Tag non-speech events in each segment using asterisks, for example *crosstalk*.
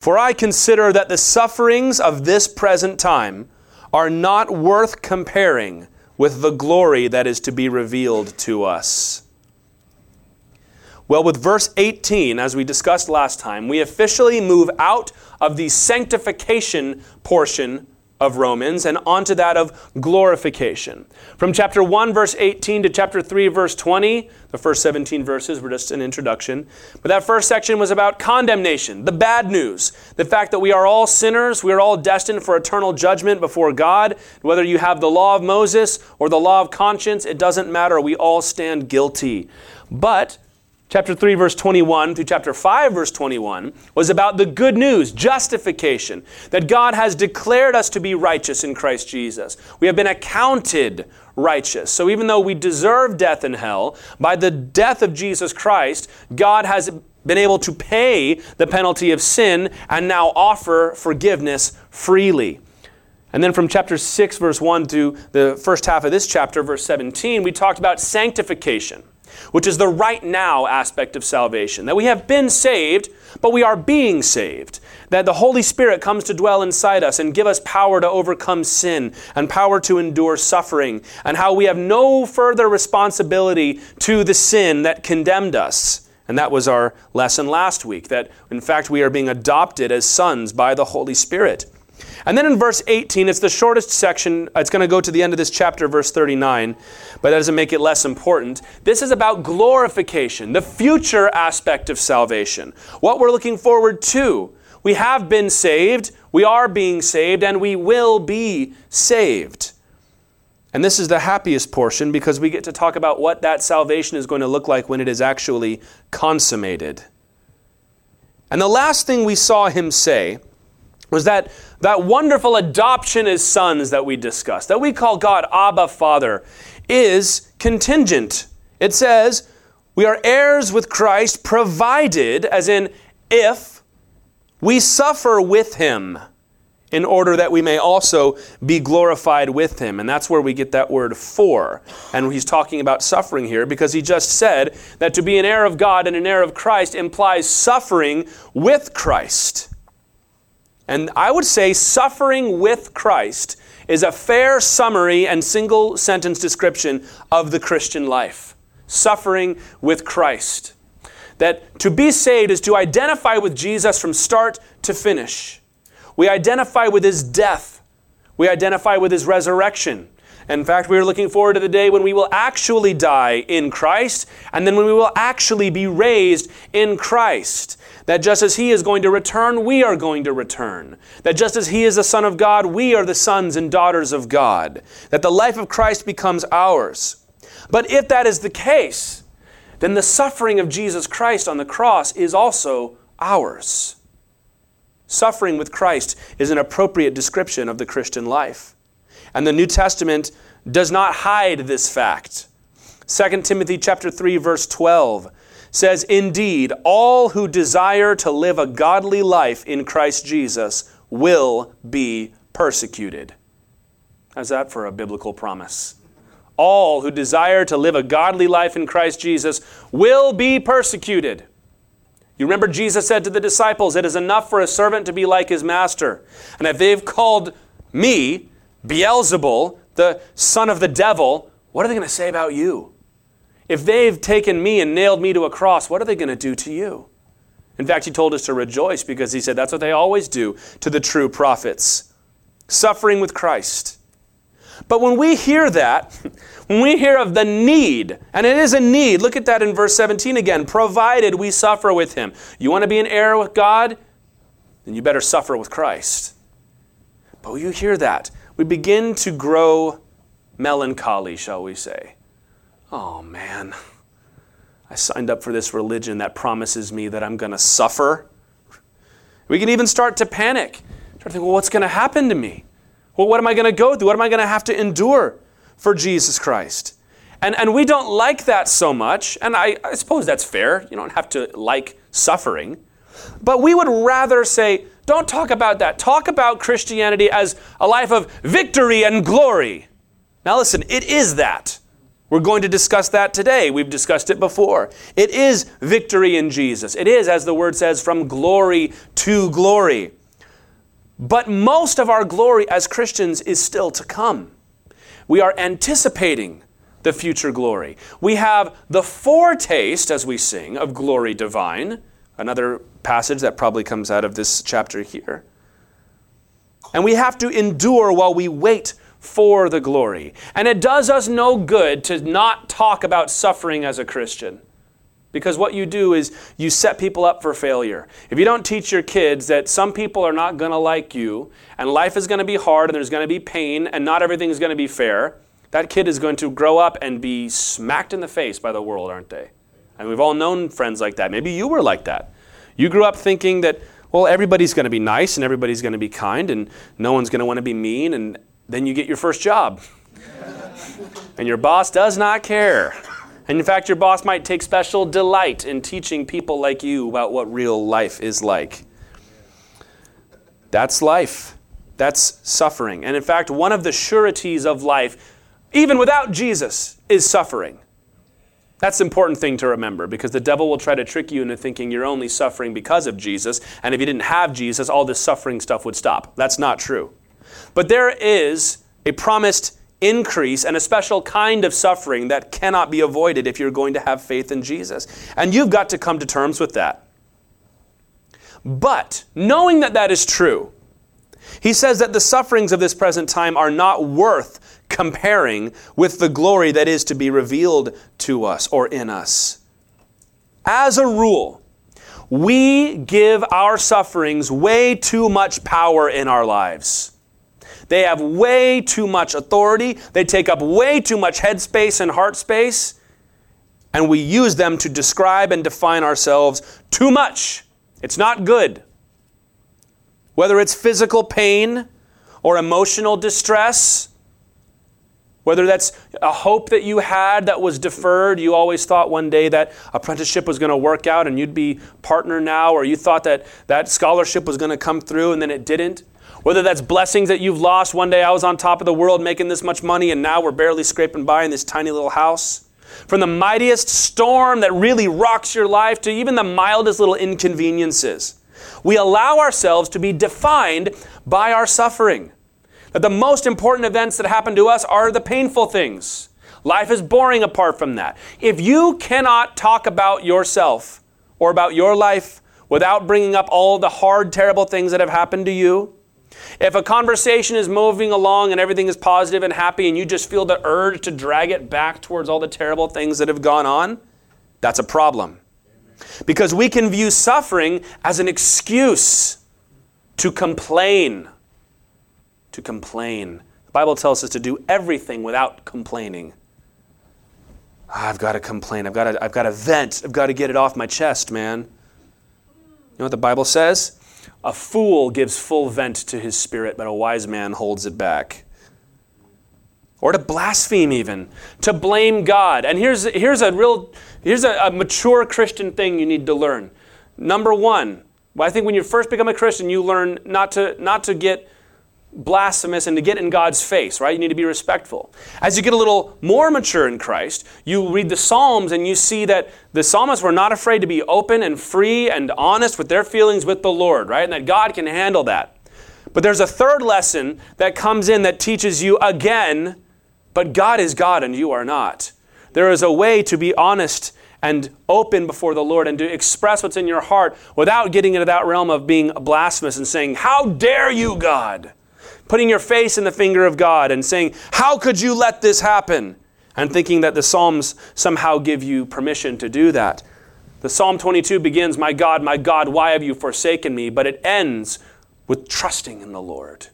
For I consider that the sufferings of this present time are not worth comparing with the glory that is to be revealed to us. Well, with verse 18, as we discussed last time, we officially move out of the sanctification portion of Romans and onto that of glorification. From chapter 1, verse 18 to chapter 3, verse 20, the first 17 verses were just an introduction. But that first section was about condemnation, the bad news, the fact that we are all sinners, we are all destined for eternal judgment before God. Whether you have the law of Moses or the law of conscience, it doesn't matter. We all stand guilty. But chapter 3, verse 21 through chapter 5, verse 21 was about the good news, justification, that God has declared us to be righteous in Christ Jesus. We have been accounted righteous. So even though we deserve death in hell, by the death of Jesus Christ, God has been able to pay the penalty of sin and now offer forgiveness freely. And then from chapter 6, verse 1 to the first half of this chapter, verse 17, we talked about sanctification which is the right now aspect of salvation. That we have been saved, but we are being saved. That the Holy Spirit comes to dwell inside us and give us power to overcome sin and power to endure suffering, and how we have no further responsibility to the sin that condemned us. And that was our lesson last week, that in fact we are being adopted as sons by the Holy Spirit. And then in verse 18, it's the shortest section. It's going to go to the end of this chapter, verse 39, but that doesn't make it less important. This is about glorification, the future aspect of salvation, what we're looking forward to. We have been saved, we are being saved, and we will be saved. And this is the happiest portion because we get to talk about what that salvation is going to look like when it is actually consummated. And the last thing we saw him say was that that wonderful adoption as sons that we discussed, that we call God Abba Father, is contingent. It says, we are heirs with Christ, provided, as in if, we suffer with him, in order that we may also be glorified with him. And that's where we get that word for. And he's talking about suffering here because he just said that to be an heir of God and an heir of Christ implies suffering with Christ. And I would say suffering with Christ is a fair summary and single sentence description of the Christian life. Suffering with Christ. That to be saved is to identify with Jesus from start to finish. We identify with his death. We identify with his resurrection. In fact, we are looking forward to the day when we will actually die in Christ and then when we will actually be raised in Christ. That just as He is going to return, we are going to return. That just as He is the Son of God, we are the sons and daughters of God. That the life of Christ becomes ours. But if that is the case, then the suffering of Jesus Christ on the cross is also ours. Suffering with Christ is an appropriate description of the Christian life. And the New Testament does not hide this fact. 2 Timothy chapter 3 verse 12 says, Indeed, all who desire to live a godly life in Christ Jesus will be persecuted. How's that for a biblical promise? All who desire to live a godly life in Christ Jesus will be persecuted. You remember Jesus said to the disciples, It is enough for a servant to be like his master. And if they've called me Beelzebul, the son of the devil, what are they going to say about you? If they've taken me and nailed me to a cross, what are they going to do to you? In fact, he told us to rejoice because he said that's what they always do to the true prophets suffering with Christ. But when we hear that, *laughs* when we hear of the need, and it is a need, look at that in verse 17 again provided we suffer with him. You want to be an heir with God? Then you better suffer with Christ. But when you hear that, we begin to grow melancholy, shall we say. Oh man, I signed up for this religion that promises me that I'm going to suffer. We can even start to panic. Start to think, well, what's going to happen to me? Well, what am I going to go through? What am I going to have to endure for Jesus Christ? And, and we don't like that so much, and I, I suppose that's fair. You don't have to like suffering. But we would rather say, don't talk about that. Talk about Christianity as a life of victory and glory. Now, listen, it is that. We're going to discuss that today. We've discussed it before. It is victory in Jesus. It is, as the word says, from glory to glory. But most of our glory as Christians is still to come. We are anticipating the future glory. We have the foretaste, as we sing, of glory divine, another passage that probably comes out of this chapter here. And we have to endure while we wait for the glory. And it does us no good to not talk about suffering as a Christian. Because what you do is you set people up for failure. If you don't teach your kids that some people are not going to like you, and life is going to be hard, and there's going to be pain, and not everything is going to be fair, that kid is going to grow up and be smacked in the face by the world, aren't they? And we've all known friends like that. Maybe you were like that. You grew up thinking that, well, everybody's going to be nice and everybody's going to be kind and no one's going to want to be mean, and then you get your first job. *laughs* and your boss does not care. And in fact, your boss might take special delight in teaching people like you about what real life is like. That's life. That's suffering. And in fact, one of the sureties of life, even without Jesus, is suffering. That's an important thing to remember because the devil will try to trick you into thinking you're only suffering because of Jesus. And if you didn't have Jesus, all this suffering stuff would stop. That's not true. But there is a promised increase and a special kind of suffering that cannot be avoided if you're going to have faith in Jesus. And you've got to come to terms with that. But knowing that that is true, he says that the sufferings of this present time are not worth comparing with the glory that is to be revealed to us or in us. As a rule, we give our sufferings way too much power in our lives. They have way too much authority. They take up way too much headspace and heart space. And we use them to describe and define ourselves too much. It's not good. Whether it's physical pain or emotional distress, whether that's a hope that you had that was deferred, you always thought one day that apprenticeship was going to work out and you'd be partner now, or you thought that that scholarship was going to come through and then it didn't. Whether that's blessings that you've lost. One day I was on top of the world making this much money, and now we're barely scraping by in this tiny little house. From the mightiest storm that really rocks your life to even the mildest little inconveniences. We allow ourselves to be defined by our suffering. That the most important events that happen to us are the painful things. Life is boring apart from that. If you cannot talk about yourself or about your life without bringing up all the hard, terrible things that have happened to you, if a conversation is moving along and everything is positive and happy, and you just feel the urge to drag it back towards all the terrible things that have gone on, that's a problem. Because we can view suffering as an excuse to complain. To complain. The Bible tells us to do everything without complaining. Ah, I've got to complain. I've got to, I've got to vent. I've got to get it off my chest, man. You know what the Bible says? A fool gives full vent to his spirit, but a wise man holds it back. Or to blaspheme, even, to blame God. And here's, here's a real, here's a, a mature Christian thing you need to learn. Number one, well, I think when you first become a Christian, you learn not to, not to get blasphemous and to get in God's face, right? You need to be respectful. As you get a little more mature in Christ, you read the Psalms and you see that the psalmists were not afraid to be open and free and honest with their feelings with the Lord, right? And that God can handle that. But there's a third lesson that comes in that teaches you again, but God is God and you are not. There is a way to be honest and open before the Lord and to express what's in your heart without getting into that realm of being blasphemous and saying, How dare you, God? Putting your face in the finger of God and saying, How could you let this happen? And thinking that the Psalms somehow give you permission to do that. The Psalm 22 begins, My God, my God, why have you forsaken me? But it ends with trusting in the Lord.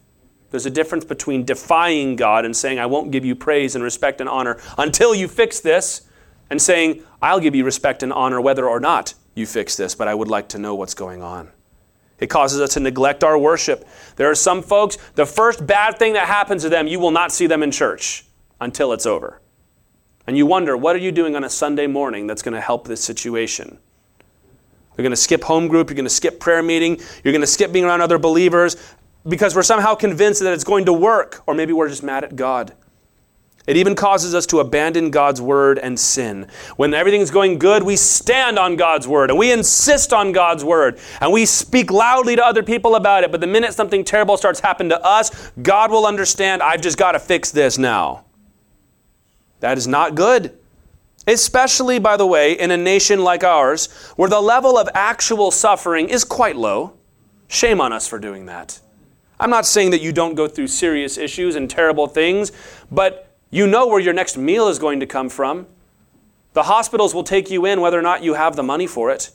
There's a difference between defying God and saying, I won't give you praise and respect and honor until you fix this, and saying, I'll give you respect and honor whether or not you fix this, but I would like to know what's going on. It causes us to neglect our worship. There are some folks, the first bad thing that happens to them, you will not see them in church until it's over. And you wonder, what are you doing on a Sunday morning that's going to help this situation? You're going to skip home group, you're going to skip prayer meeting, you're going to skip being around other believers because we're somehow convinced that it's going to work, or maybe we're just mad at God. It even causes us to abandon God's word and sin. When everything's going good, we stand on God's word and we insist on God's word and we speak loudly to other people about it. But the minute something terrible starts happening to us, God will understand, I've just got to fix this now. That is not good. Especially, by the way, in a nation like ours, where the level of actual suffering is quite low. Shame on us for doing that. I'm not saying that you don't go through serious issues and terrible things, but you know where your next meal is going to come from. The hospitals will take you in whether or not you have the money for it.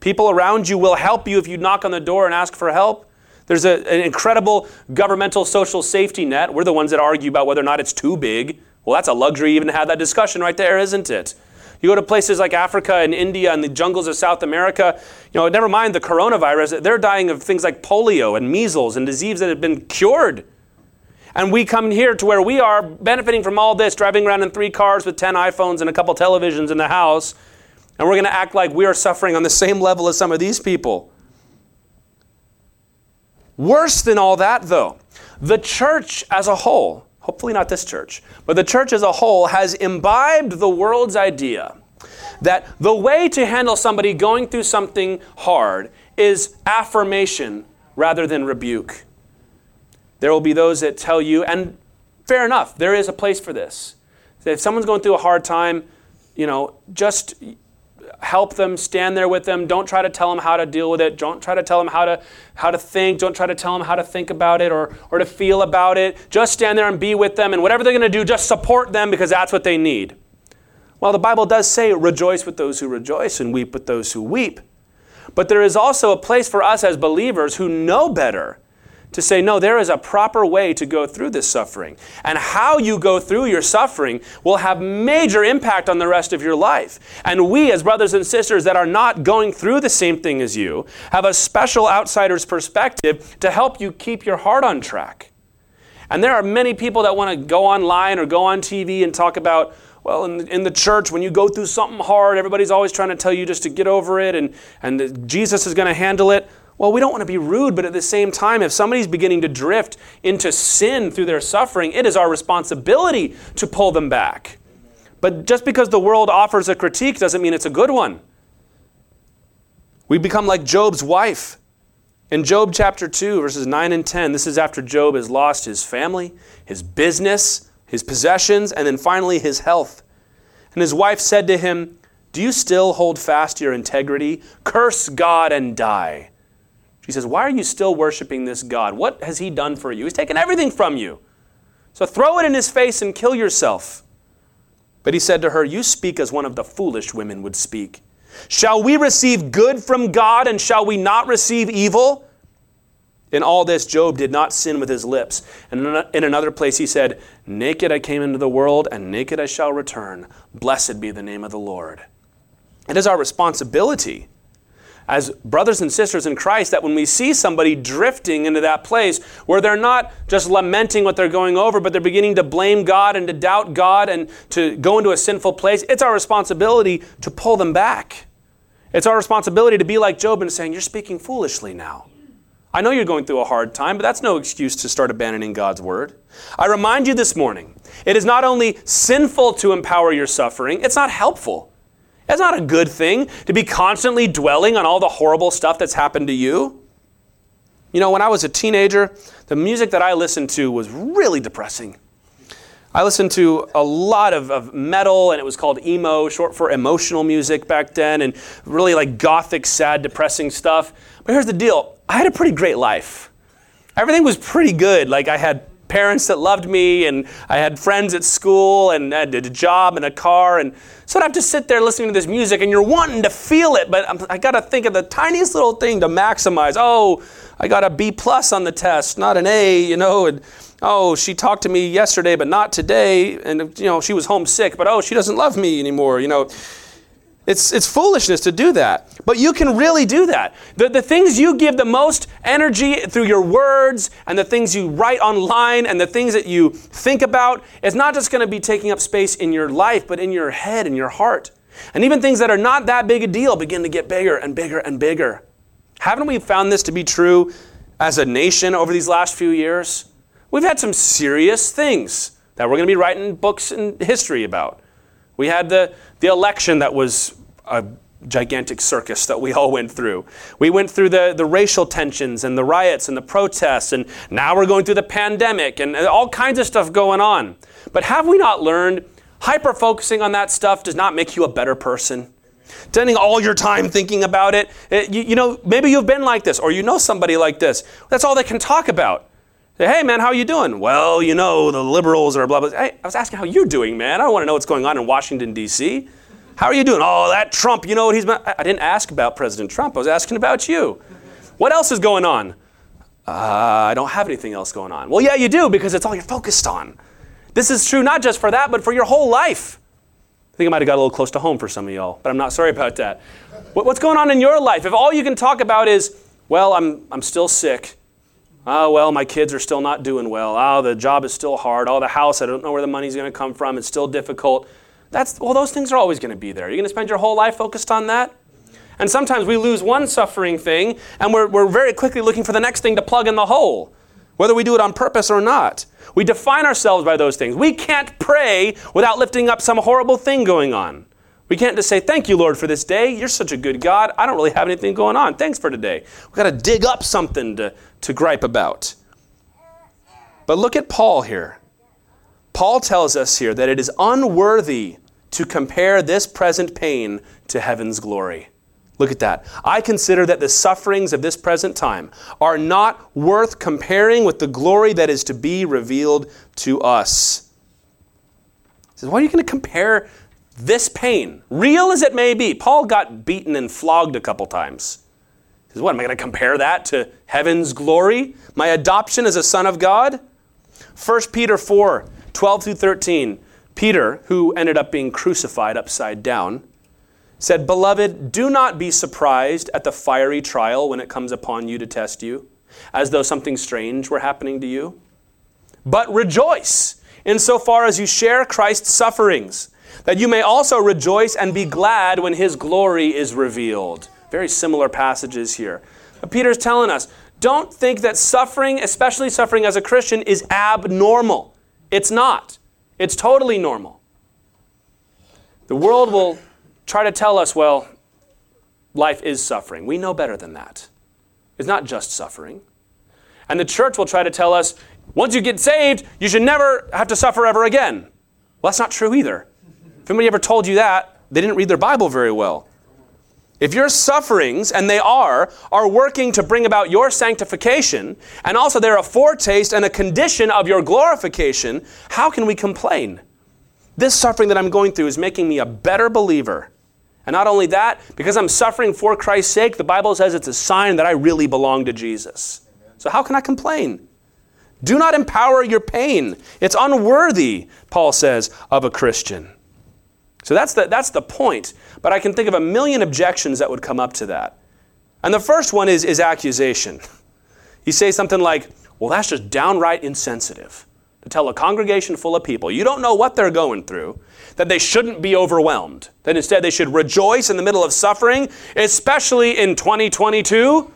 People around you will help you if you knock on the door and ask for help. There's a, an incredible governmental social safety net. We're the ones that argue about whether or not it's too big. Well, that's a luxury even to have that discussion right there, isn't it? You go to places like Africa and India and the jungles of South America, you know, never mind the coronavirus, they're dying of things like polio and measles and diseases that have been cured. And we come here to where we are benefiting from all this, driving around in three cars with 10 iPhones and a couple televisions in the house, and we're going to act like we are suffering on the same level as some of these people. Worse than all that, though, the church as a whole, hopefully not this church, but the church as a whole has imbibed the world's idea that the way to handle somebody going through something hard is affirmation rather than rebuke. There will be those that tell you, and fair enough, there is a place for this. If someone's going through a hard time, you know, just help them, stand there with them. Don't try to tell them how to deal with it. Don't try to tell them how to how to think. Don't try to tell them how to think about it or or to feel about it. Just stand there and be with them and whatever they're going to do, just support them because that's what they need. Well, the Bible does say rejoice with those who rejoice and weep with those who weep. But there is also a place for us as believers who know better to say, no, there is a proper way to go through this suffering. And how you go through your suffering will have major impact on the rest of your life. And we, as brothers and sisters that are not going through the same thing as you, have a special outsider's perspective to help you keep your heart on track. And there are many people that want to go online or go on TV and talk about, well, in the, in the, church, when you go through something hard, everybody's always trying to tell you just to get over it and, and Jesus is going to handle it. Well, we don't want to be rude, but at the same time, if somebody's beginning to drift into sin through their suffering, it is our responsibility to pull them back. But just because the world offers a critique doesn't mean it's a good one. We become like Job's wife. In Job chapter 2, verses 9 and 10, this is after Job has lost his family, his business, his possessions, and then finally his health. And his wife said to him, Do you still hold fast your integrity? Curse God and die. She says, Why are you still worshiping this God? What has he done for you? He's taken everything from you. So throw it in his face and kill yourself. But he said to her, You speak as one of the foolish women would speak. Shall we receive good from God and shall we not receive evil? In all this, Job did not sin with his lips. And in another place, he said, Naked I came into the world, and naked I shall return. Blessed be the name of the Lord. It is our responsibility as brothers and sisters in Christ that when we see somebody drifting into that place where they're not just lamenting what they're going over, but they're beginning to blame God and to doubt God and to go into a sinful place, it's our responsibility to pull them back. It's our responsibility to be like Job and saying, You're speaking foolishly now. I know you're going through a hard time, but that's no excuse to start abandoning God's word. I remind you this morning it is not only sinful to empower your suffering, it's not helpful. That's not a good thing to be constantly dwelling on all the horrible stuff that's happened to you. You know, when I was a teenager, the music that I listened to was really depressing. I listened to a lot of, of metal, and it was called emo, short for emotional music back then, and really like gothic, sad, depressing stuff. But here's the deal I had a pretty great life. Everything was pretty good. Like, I had parents that loved me, and I had friends at school, and I did a job and a car. And so I'd have to sit there listening to this music, and you're wanting to feel it, but I'm, I got to think of the tiniest little thing to maximize. Oh, I got a B plus on the test, not an A, you know. And, oh, she talked to me yesterday, but not today. And, you know, she was homesick, but oh, she doesn't love me anymore, you know. It's, it's foolishness to do that. But you can really do that. The, the things you give the most energy through your words and the things you write online and the things that you think about is not just going to be taking up space in your life, but in your head and your heart. And even things that are not that big a deal begin to get bigger and bigger and bigger. Haven't we found this to be true as a nation over these last few years? We've had some serious things that we're going to be writing books in history about. We had the, the election that was a gigantic circus that we all went through. We went through the, the racial tensions and the riots and the protests, and now we're going through the pandemic and all kinds of stuff going on. But have we not learned hyper focusing on that stuff does not make you a better person? Spending all your time thinking about it, it you, you know, maybe you've been like this, or you know somebody like this. That's all they can talk about. Say, hey man, how are you doing? Well, you know, the liberals are blah blah. Hey, I was asking how you're doing, man. I want to know what's going on in Washington D.C. How are you doing? Oh, that Trump, you know what he's been. I didn't ask about President Trump. I was asking about you. What else is going on? Uh, I don't have anything else going on. Well, yeah, you do because it's all you're focused on. This is true not just for that, but for your whole life. I think I might have got a little close to home for some of y'all, but I'm not sorry about that. What's going on in your life? If all you can talk about is, well, I'm, I'm still sick. Oh, well, my kids are still not doing well. Oh, the job is still hard. Oh, the house, I don't know where the money's going to come from. It's still difficult. That's, well, those things are always going to be there. You're going to spend your whole life focused on that? And sometimes we lose one suffering thing and we're, we're very quickly looking for the next thing to plug in the hole, whether we do it on purpose or not. We define ourselves by those things. We can't pray without lifting up some horrible thing going on. We can't just say, Thank you, Lord, for this day. You're such a good God. I don't really have anything going on. Thanks for today. We've got to dig up something to, to gripe about. But look at Paul here. Paul tells us here that it is unworthy to compare this present pain to heaven's glory. Look at that. I consider that the sufferings of this present time are not worth comparing with the glory that is to be revealed to us. He says, Why are you going to compare this pain, real as it may be? Paul got beaten and flogged a couple times. He says, What, am I going to compare that to heaven's glory? My adoption as a son of God? 1 Peter 4 12 through 13. Peter, who ended up being crucified upside down, said, Beloved, do not be surprised at the fiery trial when it comes upon you to test you, as though something strange were happening to you. But rejoice insofar as you share Christ's sufferings, that you may also rejoice and be glad when his glory is revealed. Very similar passages here. But Peter's telling us don't think that suffering, especially suffering as a Christian, is abnormal. It's not. It's totally normal. The world will try to tell us, well, life is suffering. We know better than that. It's not just suffering. And the church will try to tell us, once you get saved, you should never have to suffer ever again. Well, that's not true either. If anybody ever told you that, they didn't read their Bible very well. If your sufferings, and they are, are working to bring about your sanctification, and also they're a foretaste and a condition of your glorification, how can we complain? This suffering that I'm going through is making me a better believer. And not only that, because I'm suffering for Christ's sake, the Bible says it's a sign that I really belong to Jesus. So how can I complain? Do not empower your pain. It's unworthy, Paul says, of a Christian. So that's the, that's the point. But I can think of a million objections that would come up to that. And the first one is, is accusation. *laughs* You say something like, well, that's just downright insensitive to tell a congregation full of people you don't know what they're going through, that they shouldn't be overwhelmed, that instead they should rejoice in the middle of suffering, especially in 2022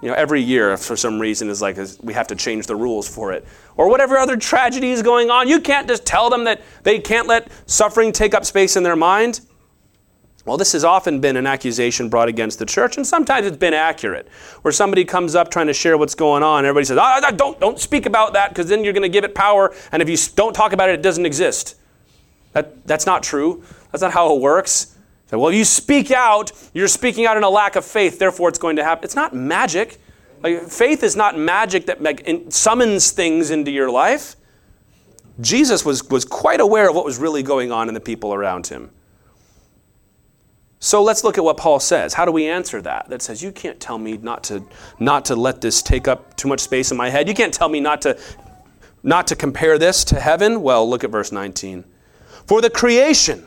you know, every year for some reason is like we have to change the rules for it. Or whatever other tragedy is going on. You can't just tell them that they can't let suffering take up space in their mind. Well, this has often been an accusation brought against the church, and sometimes it's been accurate, where somebody comes up trying to share what's going on. Everybody says, oh, don't, don't speak about that because then you're going to give it power, and if you don't talk about it, it doesn't exist. That, that's not true. That's not how it works. So, well, you speak out, you're speaking out in a lack of faith, therefore it's going to happen. It's not magic. Like, faith is not magic that summons things into your life. Jesus was, was quite aware of what was really going on in the people around him. So let's look at what Paul says. How do we answer that? That says, You can't tell me not to, not to let this take up too much space in my head. You can't tell me not to, not to compare this to heaven. Well, look at verse 19. For the creation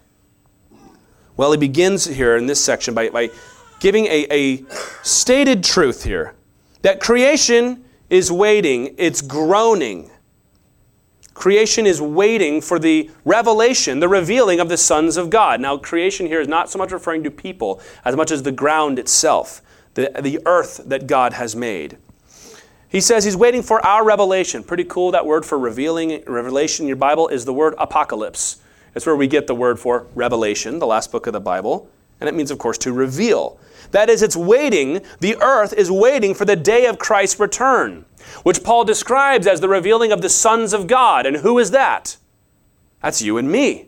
Well, he begins here in this section by, by giving a, a stated truth here that creation is waiting, it's groaning. Creation is waiting for the revelation, the revealing of the sons of God. Now, creation here is not so much referring to people as much as the ground itself, the, the earth that God has made. He says he's waiting for our revelation. Pretty cool, that word for revealing, revelation in your Bible is the word apocalypse. It's where we get the word for revelation, the last book of the Bible. And it means, of course, to reveal. That is, it's waiting, the earth is waiting for the day of Christ's return, which Paul describes as the revealing of the sons of God. And who is that? That's you and me.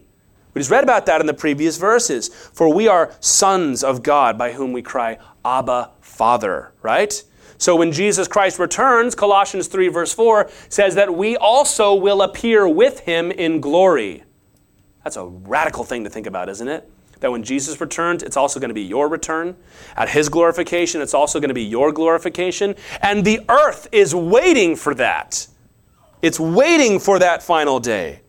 We just read about that in the previous verses. For we are sons of God by whom we cry, Abba, Father, right? So when Jesus Christ returns, Colossians 3, verse 4 says that we also will appear with him in glory. That's a radical thing to think about, isn't it? That when Jesus returns, it's also going to be your return. At his glorification, it's also going to be your glorification. And the earth is waiting for that. It's waiting for that final day.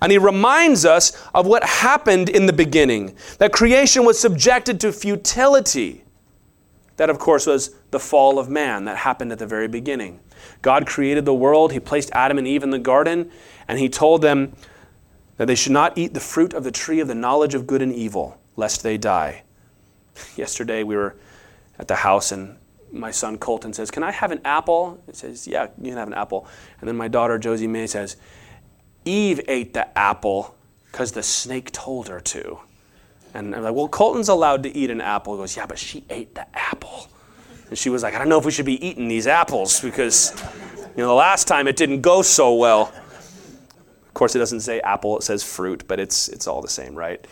And he reminds us of what happened in the beginning that creation was subjected to futility. That, of course, was the fall of man that happened at the very beginning. God created the world, He placed Adam and Eve in the garden, and He told them that they should not eat the fruit of the tree of the knowledge of good and evil, lest they die. Yesterday, we were at the house, and my son Colton says, Can I have an apple? He says, Yeah, you can have an apple. And then my daughter Josie May says, Eve ate the apple because the snake told her to. And I'm like, well, Colton's allowed to eat an apple. He goes, yeah, but she ate the apple. And she was like, I don't know if we should be eating these apples because, you know, the last time it didn't go so well. Of course, it doesn't say apple, it says fruit, but it's, it's all the same, right?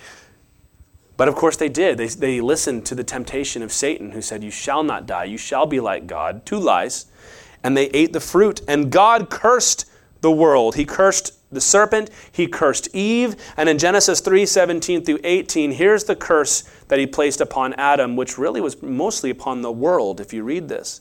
But of course, they did. They, they listened to the temptation of Satan, who said, You shall not die, you shall be like God. Two lies. And they ate the fruit, and God cursed the world. He cursed the serpent, he cursed Eve, and in Genesis 3 17 through 18, here's the curse that he placed upon Adam, which really was mostly upon the world, if you read this.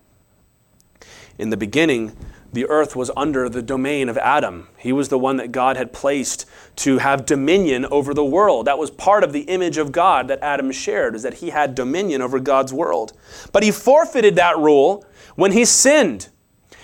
In the beginning, the earth was under the domain of Adam. He was the one that God had placed to have dominion over the world. That was part of the image of God that Adam shared, is that he had dominion over God's world. But he forfeited that rule when he sinned.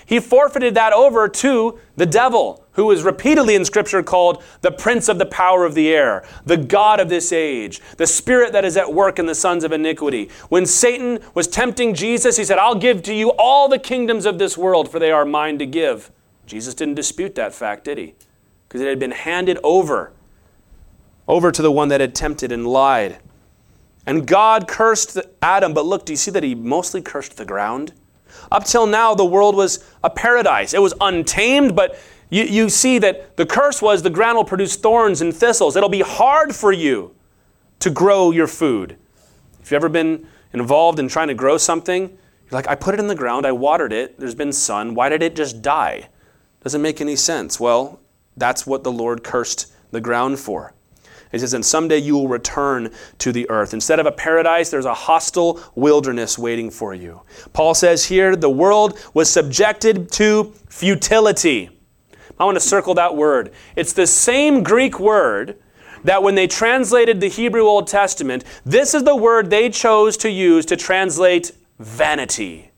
He forfeited that over to the devil, who is repeatedly in Scripture called the prince of the power of the air, the God of this age, the spirit that is at work in the sons of iniquity. When Satan was tempting Jesus, he said, I'll give to you all the kingdoms of this world, for they are mine to give. Jesus didn't dispute that fact, did he? Because it had been handed over, over to the one that had tempted and lied. And God cursed Adam, but look, do you see that he mostly cursed the ground? Up till now, the world was a paradise. It was untamed, but you, you see that the curse was the ground will produce thorns and thistles. It'll be hard for you to grow your food. If you've ever been involved in trying to grow something, you're like, I put it in the ground, I watered it, there's been sun, why did it just die? Doesn't make any sense. Well, that's what the Lord cursed the ground for. He says, and someday you will return to the earth. Instead of a paradise, there's a hostile wilderness waiting for you. Paul says here, the world was subjected to futility. I want to circle that word. It's the same Greek word that when they translated the Hebrew Old Testament, this is the word they chose to use to translate vanity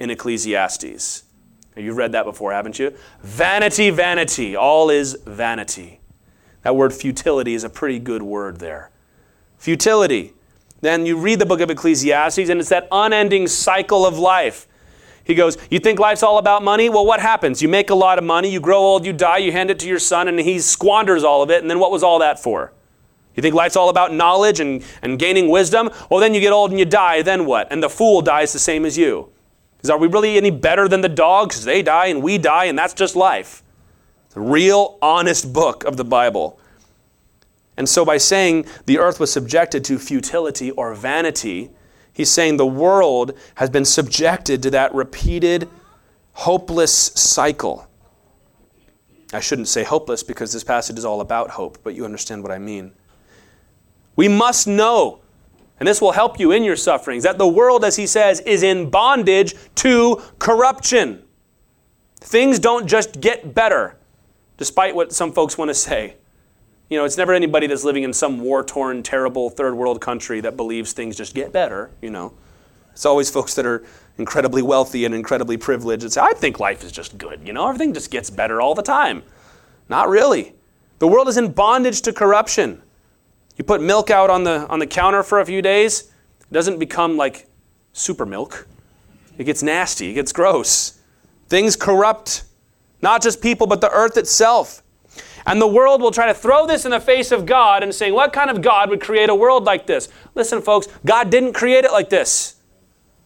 in Ecclesiastes. You've read that before, haven't you? Vanity, vanity. All is vanity. That word futility is a pretty good word there. Futility. Then you read the book of Ecclesiastes, and it's that unending cycle of life. He goes, You think life's all about money? Well, what happens? You make a lot of money, you grow old, you die, you hand it to your son, and he squanders all of it, and then what was all that for? You think life's all about knowledge and, and gaining wisdom? Well, then you get old and you die, then what? And the fool dies the same as you. Because are we really any better than the dogs? They die and we die, and that's just life. The real, honest book of the Bible. And so, by saying the earth was subjected to futility or vanity, he's saying the world has been subjected to that repeated, hopeless cycle. I shouldn't say hopeless because this passage is all about hope, but you understand what I mean. We must know, and this will help you in your sufferings, that the world, as he says, is in bondage to corruption. Things don't just get better, despite what some folks want to say. You know, it's never anybody that's living in some war torn, terrible third world country that believes things just get better, you know. It's always folks that are incredibly wealthy and incredibly privileged that say, I think life is just good, you know, everything just gets better all the time. Not really. The world is in bondage to corruption. You put milk out on the, on the counter for a few days, it doesn't become like super milk. It gets nasty, it gets gross. Things corrupt, not just people, but the earth itself. And the world will try to throw this in the face of God and saying, What kind of God would create a world like this? Listen, folks, God didn't create it like this.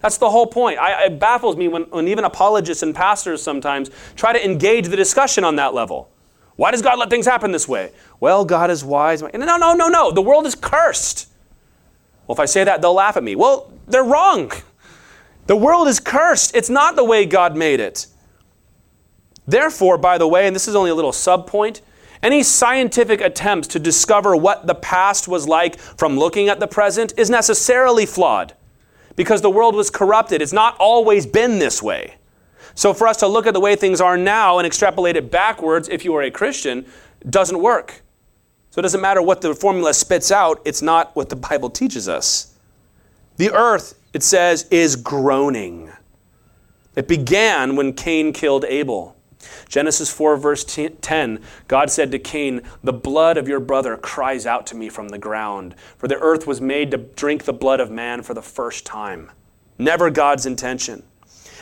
That's the whole point. I, it baffles me when, when even apologists and pastors sometimes try to engage the discussion on that level. Why does God let things happen this way? Well, God is wise. No, no, no, no. The world is cursed. Well, if I say that, they'll laugh at me. Well, they're wrong. The world is cursed. It's not the way God made it. Therefore, by the way, and this is only a little sub point, any scientific attempts to discover what the past was like from looking at the present is necessarily flawed because the world was corrupted. It's not always been this way. So for us to look at the way things are now and extrapolate it backwards, if you are a Christian, doesn't work. So it doesn't matter what the formula spits out, it's not what the Bible teaches us. The earth, it says, is groaning. It began when Cain killed Abel. Genesis 4, verse 10, God said to Cain, The blood of your brother cries out to me from the ground, for the earth was made to drink the blood of man for the first time. Never God's intention.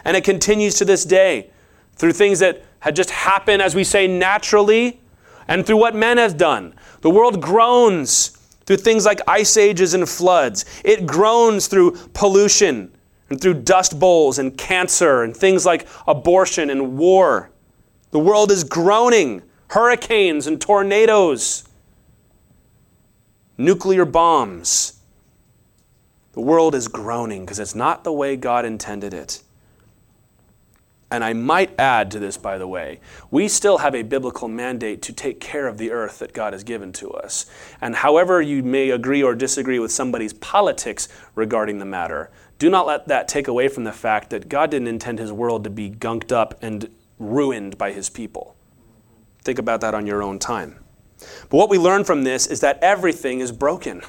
And it continues to this day through things that had just happened, as we say, naturally, and through what men have done. The world groans through things like ice ages and floods, it groans through pollution and through dust bowls and cancer and things like abortion and war. The world is groaning. Hurricanes and tornadoes, nuclear bombs. The world is groaning because it's not the way God intended it. And I might add to this, by the way, we still have a biblical mandate to take care of the earth that God has given to us. And however you may agree or disagree with somebody's politics regarding the matter, do not let that take away from the fact that God didn't intend his world to be gunked up and ruined by his people. Think about that on your own time. But what we learn from this is that everything is broken.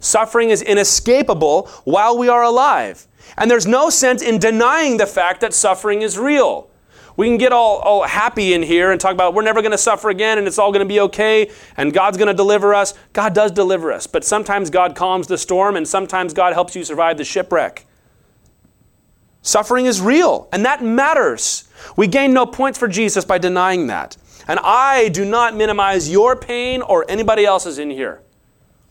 Suffering is inescapable while we are alive. And there's no sense in denying the fact that suffering is real. We can get all, all happy in here and talk about we're never going to suffer again and it's all going to be okay and God's going to deliver us. God does deliver us, but sometimes God calms the storm and sometimes God helps you survive the shipwreck. Suffering is real, and that matters. We gain no points for Jesus by denying that. And I do not minimize your pain or anybody else's in here.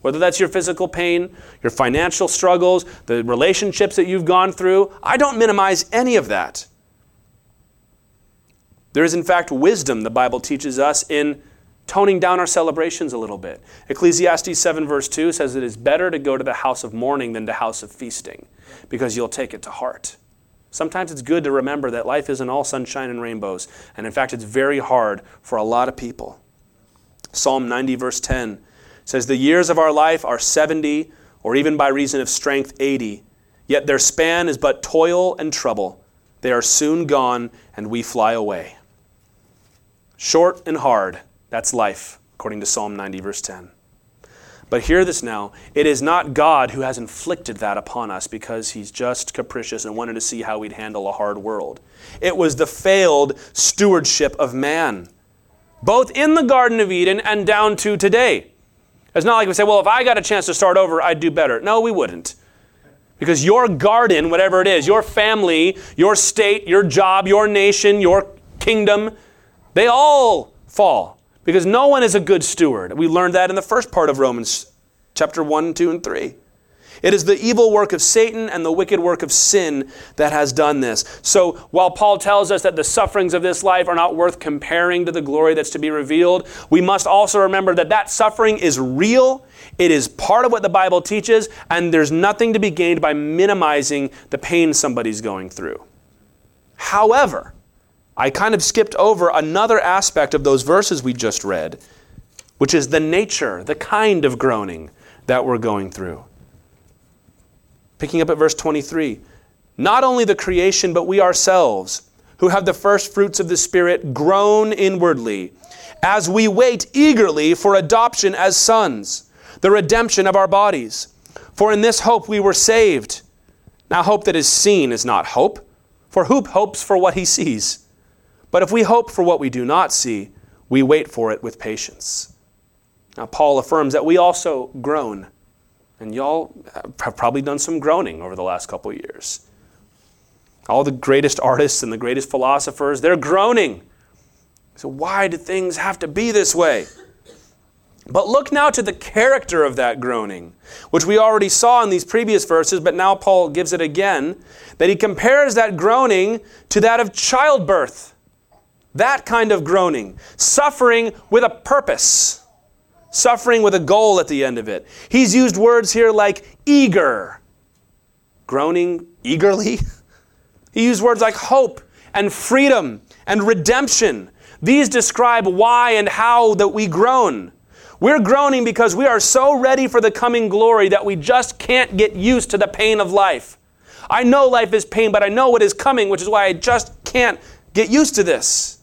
Whether that's your physical pain, your financial struggles, the relationships that you've gone through, I don't minimize any of that. There is, in fact, wisdom, the Bible teaches us, in toning down our celebrations a little bit. Ecclesiastes 7, verse 2 says it is better to go to the house of mourning than to house of feasting, because you'll take it to heart. Sometimes it's good to remember that life isn't all sunshine and rainbows, and in fact, it's very hard for a lot of people. Psalm 90, verse 10 says, The years of our life are 70, or even by reason of strength, 80. Yet their span is but toil and trouble. They are soon gone, and we fly away. Short and hard, that's life, according to Psalm 90, verse 10. But hear this now it is not God who has inflicted that upon us because he's just capricious and wanted to see how we'd handle a hard world. It was the failed stewardship of man, both in the Garden of Eden and down to today. It's not like we say, well, if I got a chance to start over, I'd do better. No, we wouldn't. Because your garden, whatever it is, your family, your state, your job, your nation, your kingdom, they all fall. Because no one is a good steward. We learned that in the first part of Romans chapter 1, 2, and 3. It is the evil work of Satan and the wicked work of sin that has done this. So, while Paul tells us that the sufferings of this life are not worth comparing to the glory that's to be revealed, we must also remember that that suffering is real. It is part of what the Bible teaches, and there's nothing to be gained by minimizing the pain somebody's going through. However, I kind of skipped over another aspect of those verses we just read, which is the nature, the kind of groaning that we're going through. Picking up at verse 23 Not only the creation, but we ourselves, who have the first fruits of the Spirit, groan inwardly as we wait eagerly for adoption as sons, the redemption of our bodies. For in this hope we were saved. Now, hope that is seen is not hope, for who hopes for what he sees? But if we hope for what we do not see, we wait for it with patience. Now, Paul affirms that we also groan and y'all have probably done some groaning over the last couple years. All the greatest artists and the greatest philosophers, they're groaning. So, why do things have to be this way? But look now to the character of that groaning, which we already saw in these previous verses, but now Paul gives it again, that he compares that groaning to that of childbirth. That kind of groaning, suffering with a purpose suffering with a goal at the end of it. He's used words here like eager, groaning eagerly. *laughs* he used words like hope and freedom and redemption. These describe why and how that we groan. We're groaning because we are so ready for the coming glory that we just can't get used to the pain of life. I know life is pain, but I know what is coming, which is why I just can't get used to this.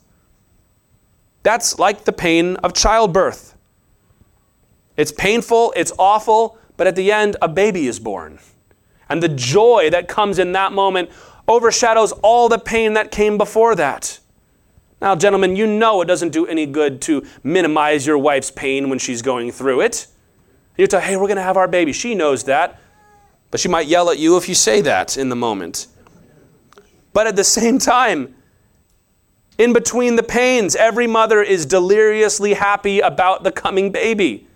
That's like the pain of childbirth. It's painful, it's awful, but at the end, a baby is born. And the joy that comes in that moment overshadows all the pain that came before that. Now, gentlemen, you know it doesn't do any good to minimize your wife's pain when she's going through it. You tell, hey, we're going to have our baby. She knows that. But she might yell at you if you say that in the moment. But at the same time, in between the pains, every mother is deliriously happy about the coming baby.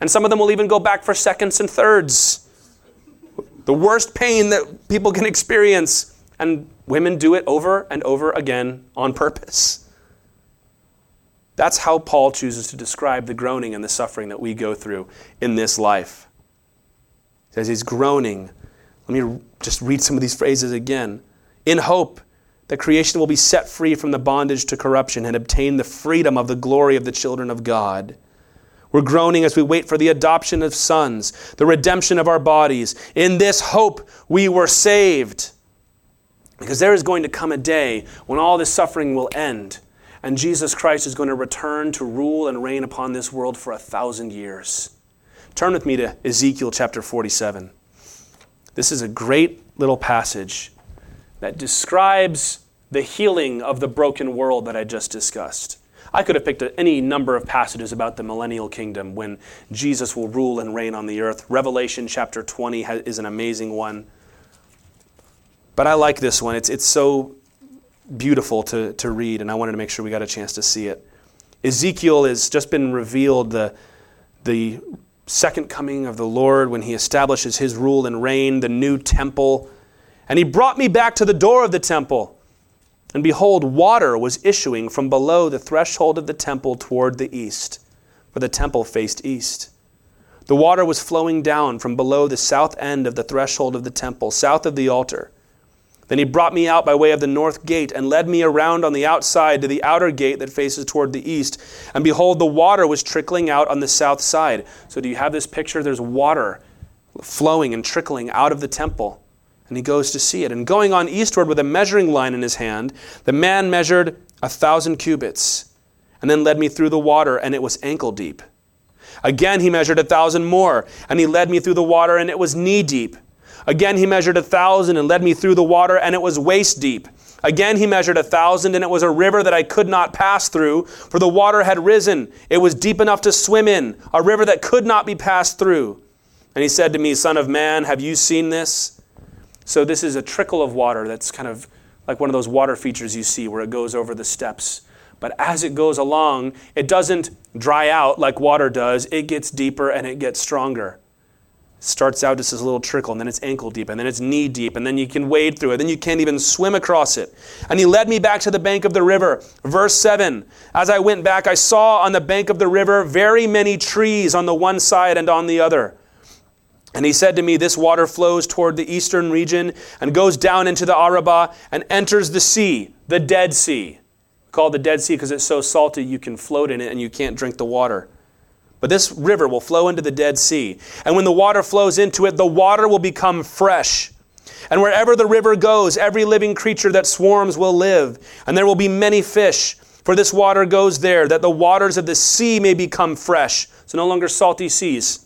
And some of them will even go back for seconds and thirds. The worst pain that people can experience. And women do it over and over again on purpose. That's how Paul chooses to describe the groaning and the suffering that we go through in this life. He says he's groaning. Let me just read some of these phrases again. In hope that creation will be set free from the bondage to corruption and obtain the freedom of the glory of the children of God. We're groaning as we wait for the adoption of sons, the redemption of our bodies. In this hope, we were saved. Because there is going to come a day when all this suffering will end, and Jesus Christ is going to return to rule and reign upon this world for a thousand years. Turn with me to Ezekiel chapter 47. This is a great little passage that describes the healing of the broken world that I just discussed. I could have picked any number of passages about the millennial kingdom when Jesus will rule and reign on the earth. Revelation chapter 20 is an amazing one. But I like this one. It's, it's so beautiful to, to read, and I wanted to make sure we got a chance to see it. Ezekiel has just been revealed the, the second coming of the Lord when he establishes his rule and reign, the new temple. And he brought me back to the door of the temple. And behold, water was issuing from below the threshold of the temple toward the east, for the temple faced east. The water was flowing down from below the south end of the threshold of the temple, south of the altar. Then he brought me out by way of the north gate and led me around on the outside to the outer gate that faces toward the east. And behold, the water was trickling out on the south side. So, do you have this picture? There's water flowing and trickling out of the temple and he goes to see it. And going on eastward with a measuring line in his hand, the man measured a thousand cubits, and then led me through the water, and it was ankle deep. Again he measured a thousand more, and he led me through the water, and it was knee deep. Again he measured a thousand, and led me through the water, and it was waist deep. Again he measured a thousand, and it was a river that I could not pass through, for the water had risen. It was deep enough to swim in, a river that could not be passed through. And he said to me, Son of man, have you seen this? So this is a trickle of water that's kind of like one of those water features you see where it goes over the steps. But as it goes along, it doesn't dry out like water does, it gets deeper and it gets stronger. starts out just as a little trickle, and then it's ankle deep, and then it's knee deep, and then you can wade through it, then you can't even swim across it. And he led me back to the bank of the river. Verse 7 As I went back, I saw on the bank of the river very many trees on the one side and on the other. And he said to me, This water flows toward the eastern region and goes down into the Arabah and enters the sea, the Dead Sea. Called the Dead Sea because it's so salty you can float in it and you can't drink the water. But this river will flow into the Dead Sea. And when the water flows into it, the water will become fresh. And wherever the river goes, every living creature that swarms will live. And there will be many fish. For this water goes there, that the waters of the sea may become fresh. So no longer salty seas.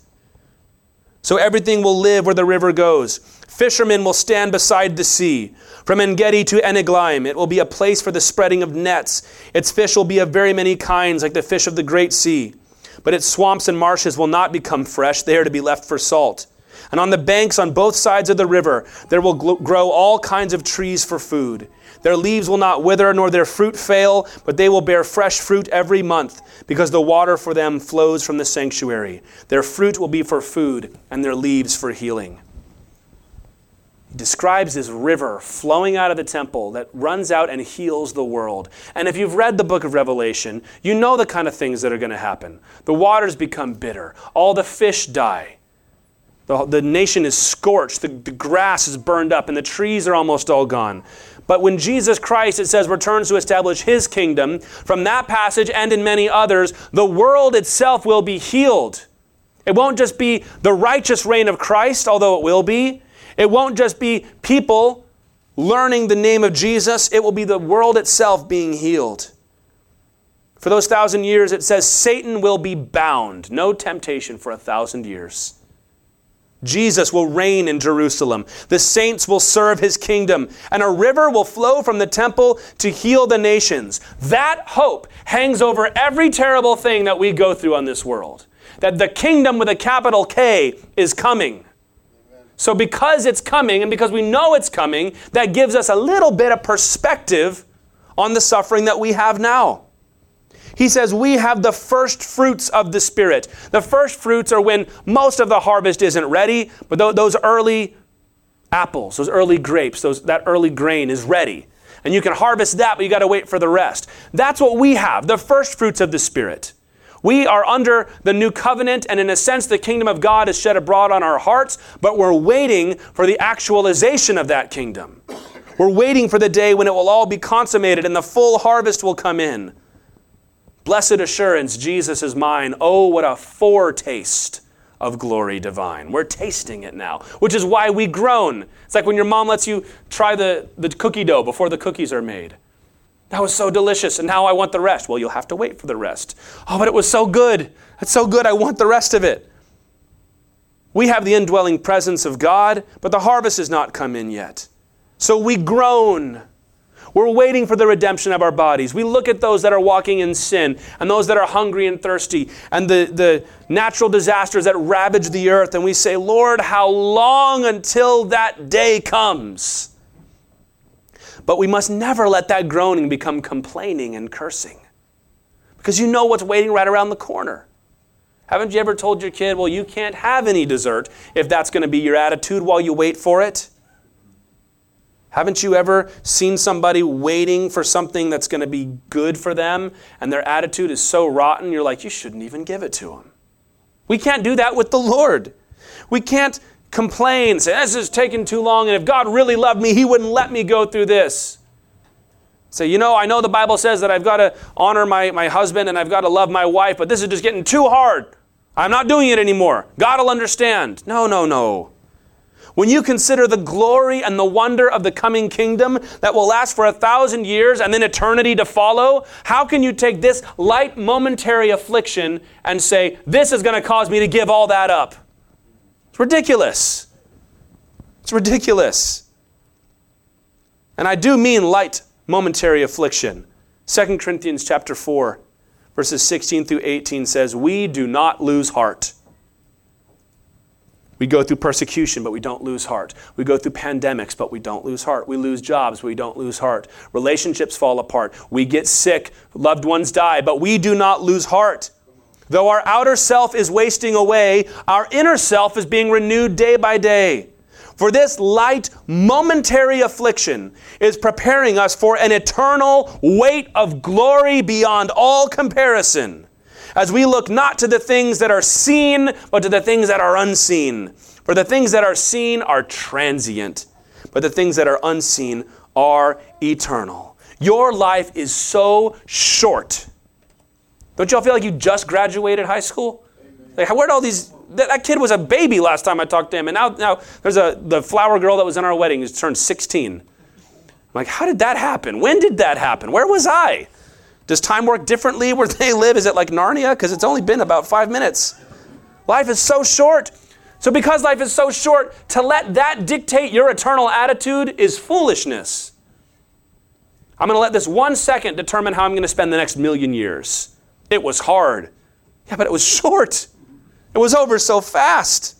So everything will live where the river goes. Fishermen will stand beside the sea. From Engedi to Eneglaim, it will be a place for the spreading of nets. Its fish will be of very many kinds, like the fish of the great sea. But its swamps and marshes will not become fresh, they are to be left for salt. And on the banks on both sides of the river, there will grow all kinds of trees for food. Their leaves will not wither, nor their fruit fail, but they will bear fresh fruit every month, because the water for them flows from the sanctuary. Their fruit will be for food, and their leaves for healing. He describes this river flowing out of the temple that runs out and heals the world. And if you've read the book of Revelation, you know the kind of things that are going to happen. The waters become bitter, all the fish die. The, the nation is scorched, the, the grass is burned up, and the trees are almost all gone. But when Jesus Christ, it says, returns to establish his kingdom, from that passage and in many others, the world itself will be healed. It won't just be the righteous reign of Christ, although it will be. It won't just be people learning the name of Jesus, it will be the world itself being healed. For those thousand years, it says Satan will be bound. No temptation for a thousand years. Jesus will reign in Jerusalem. The saints will serve his kingdom, and a river will flow from the temple to heal the nations. That hope hangs over every terrible thing that we go through on this world. That the kingdom with a capital K is coming. So, because it's coming and because we know it's coming, that gives us a little bit of perspective on the suffering that we have now. He says, We have the first fruits of the Spirit. The first fruits are when most of the harvest isn't ready, but those early apples, those early grapes, those, that early grain is ready. And you can harvest that, but you got to wait for the rest. That's what we have, the first fruits of the Spirit. We are under the new covenant, and in a sense, the kingdom of God is shed abroad on our hearts, but we're waiting for the actualization of that kingdom. We're waiting for the day when it will all be consummated and the full harvest will come in. Blessed assurance, Jesus is mine. Oh, what a foretaste of glory divine. We're tasting it now, which is why we groan. It's like when your mom lets you try the, the cookie dough before the cookies are made. That was so delicious, and now I want the rest. Well, you'll have to wait for the rest. Oh, but it was so good. It's so good, I want the rest of it. We have the indwelling presence of God, but the harvest has not come in yet. So we groan. We're waiting for the redemption of our bodies. We look at those that are walking in sin and those that are hungry and thirsty and the, the natural disasters that ravage the earth, and we say, Lord, how long until that day comes? But we must never let that groaning become complaining and cursing. Because you know what's waiting right around the corner. Haven't you ever told your kid, well, you can't have any dessert if that's going to be your attitude while you wait for it? Haven't you ever seen somebody waiting for something that's going to be good for them and their attitude is so rotten, you're like, you shouldn't even give it to them? We can't do that with the Lord. We can't complain, say, this is taking too long, and if God really loved me, He wouldn't let me go through this. Say, you know, I know the Bible says that I've got to honor my, my husband and I've got to love my wife, but this is just getting too hard. I'm not doing it anymore. God will understand. No, no, no. When you consider the glory and the wonder of the coming kingdom that will last for a thousand years and then eternity to follow, how can you take this light momentary affliction and say, This is going to cause me to give all that up? It's ridiculous. It's ridiculous. And I do mean light momentary affliction. 2 Corinthians chapter 4 verses 16 through 18 says, "We do not lose heart." We go through persecution, but we don't lose heart. We go through pandemics, but we don't lose heart. We lose jobs, we don't lose heart. Relationships fall apart. We get sick, loved ones die, but we do not lose heart. Though our outer self is wasting away, our inner self is being renewed day by day. For this light, momentary affliction is preparing us for an eternal weight of glory beyond all comparison, as we look not to the things that are seen, but to the things that are unseen. For the things that are seen are transient, but the things that are unseen are eternal. Your life is so short. Don't y'all feel like you just graduated high school? Like, where'd all these that, kid was a baby last time I talked to him, and now, now there's a the flower girl that was in our wedding who's turned 16. I'm like, how did that happen? When did that happen? Where was I? Does time work differently *laughs* where they live? Is it like Narnia? Because it's only been about five minutes. Life is so short. So, because life is so short, to let that dictate your eternal attitude is foolishness. I'm going to let this one second determine how I'm going to spend the next million years. It was hard. Yeah, but it was *laughs* short. It was over so fast.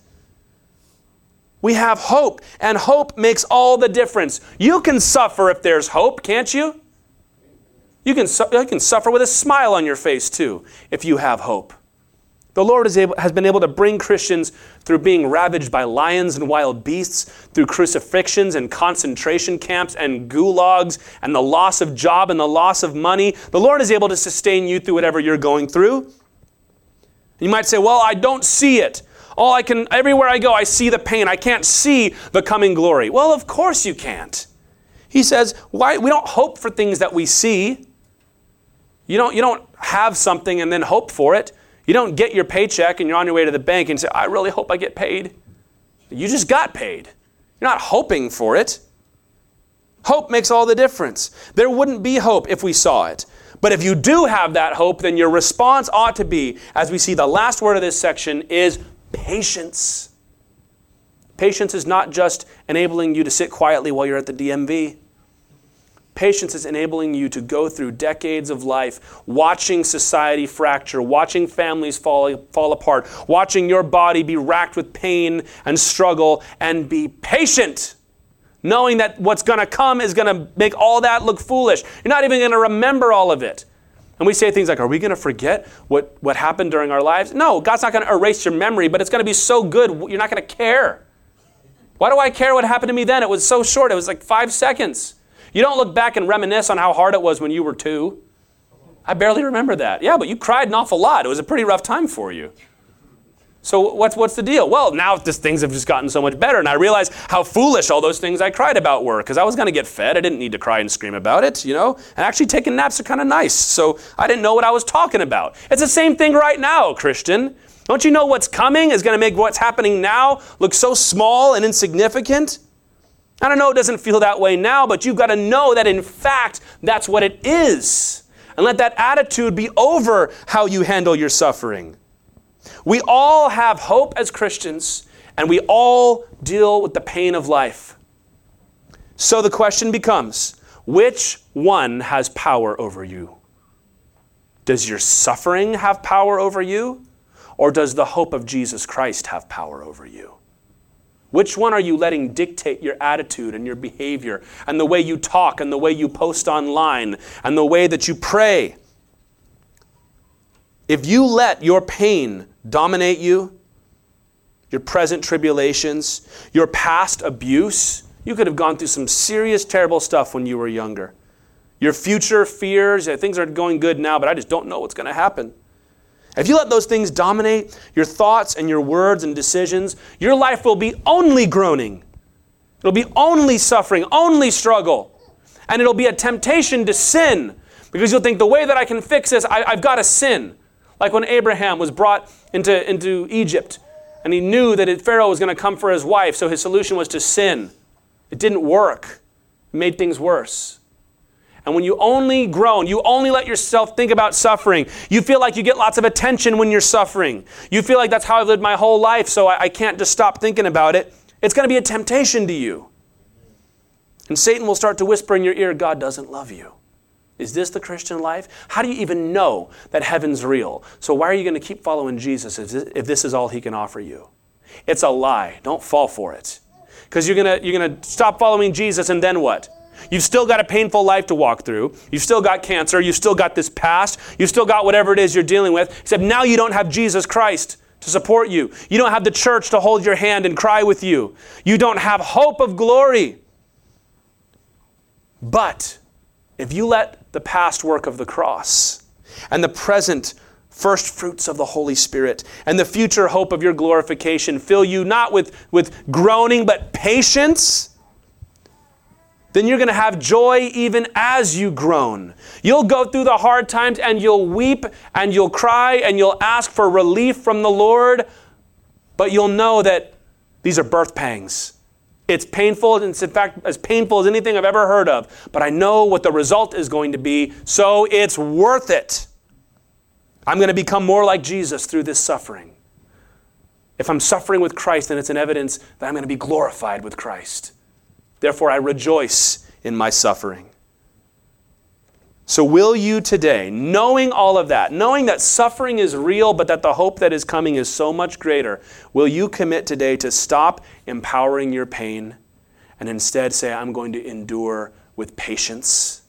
We have hope, and hope makes all the difference. You can suffer if there's hope, can't you? You can, su- you can suffer with a smile on your face too if you have hope. The Lord able, has been able to bring Christians through being ravaged by lions and wild beasts, through crucifixions and concentration camps and gulags and the loss of job and the loss of money. The Lord is able to sustain you through whatever you're going through. You might say, Well, I don't see it. All I can, everywhere I go, I see the pain. I can't see the coming glory. Well, of course you can't. He says, why we don't hope for things that we see. You don't, you don't have something and then hope for it. You don't get your paycheck and you're on your way to the bank and say, I really hope I get paid. You just got paid. You're not hoping for it. Hope makes all the difference. There wouldn't be hope if we saw it. But if you do have that hope, then your response ought to be, as we see the last word of this section, is patience. Patience is not just enabling you to sit quietly while you're at the DMV. Patience is enabling you to go through decades of life, watching society fracture, watching families fall, fall apart, watching your body be racked with pain and struggle, and be patient knowing that what's going to come is going to make all that look foolish. You're not even going to remember all of it. And we say things like, Are we going to forget what, what happened during our lives? No, God's not going to erase your memory, but it's going to be so good, you're not going to care. Why do I care what happened to me then? It was so short, it was like five seconds. You don't look back and reminisce on how hard it was when you were two. I barely remember that. Yeah, but you cried an awful lot. It was a pretty rough time for you. So what's what's the deal? Well, now just things have just gotten so much better, and I realize how foolish all those things I cried about were because I was going to get fed. I didn't need to cry and scream about it, you know. And actually, taking naps are kind of nice, so I didn't know what I was talking about. It's the same thing right now, Christian. Don't you know what's coming is going to make what's happening now look so small and insignificant? I don't know it doesn't feel that way now, but you've got to know that in fact that's what it is. And let that attitude be over how you handle your suffering. We all have hope as Christians, and we all deal with the pain of life. So the question becomes which one has power over you? Does your suffering have power over you? Or does the hope of Jesus Christ have power over you? Which one are you letting dictate your attitude and your behavior and the way you talk and the way you post online and the way that you pray? If you let your pain dominate you, your present tribulations, your past abuse, you could have gone through some serious, terrible stuff when you were younger. Your future fears, things are going good now, but I just don't know what's going to happen. If you let those things dominate your thoughts and your words and decisions, your life will be only groaning. It'll be only suffering, only struggle. And it'll be a temptation to sin because you'll think the way that I can fix this, I, have got to sin. Like when Abraham was brought into, into Egypt and he knew that Pharaoh was going to come for his wife, so his solution was to sin. It didn't work, it made things worse. And when you only groan, you only let yourself think about suffering, you feel like you get lots of attention when you're suffering. You feel like that's how I've lived my whole life, so I, I can't just stop thinking about it. It's going to be a temptation to you. And Satan will start to whisper in your ear, God doesn't love you. Is this the Christian life? How do you even know that heaven's real? So, why are you going to keep following Jesus if this, if this is all he can offer you? It's a lie. Don't fall for it. Because you're going you're going to stop following Jesus, and then what? You've still got a painful life to walk through. You've still got cancer. You've still got this past. You've still got whatever it is you're dealing with, except now you don't have Jesus Christ to support you. You don't have the church to hold your hand and cry with you. You don't have hope of glory. But if you let the past work of the cross and the present first fruits of the Holy Spirit and the future hope of your glorification fill you not with, with groaning but patience, then you're going to have joy even as you groan. You'll go through the hard times and you'll weep and you'll cry and you'll ask for relief from the Lord, but you'll know that these are birth pangs. It's painful, it's in fact as painful as anything I've ever heard of, but I know what the result is going to be, so it's worth it. I'm going to become more like Jesus through this suffering. If I'm suffering with Christ, then it's an evidence that I'm going to be glorified with Christ. Therefore, I rejoice in my suffering. So, will you today, knowing all of that, knowing that suffering is real, but that the hope that is coming is so much greater, will you commit today to stop empowering your pain and instead say, I'm going to endure with patience?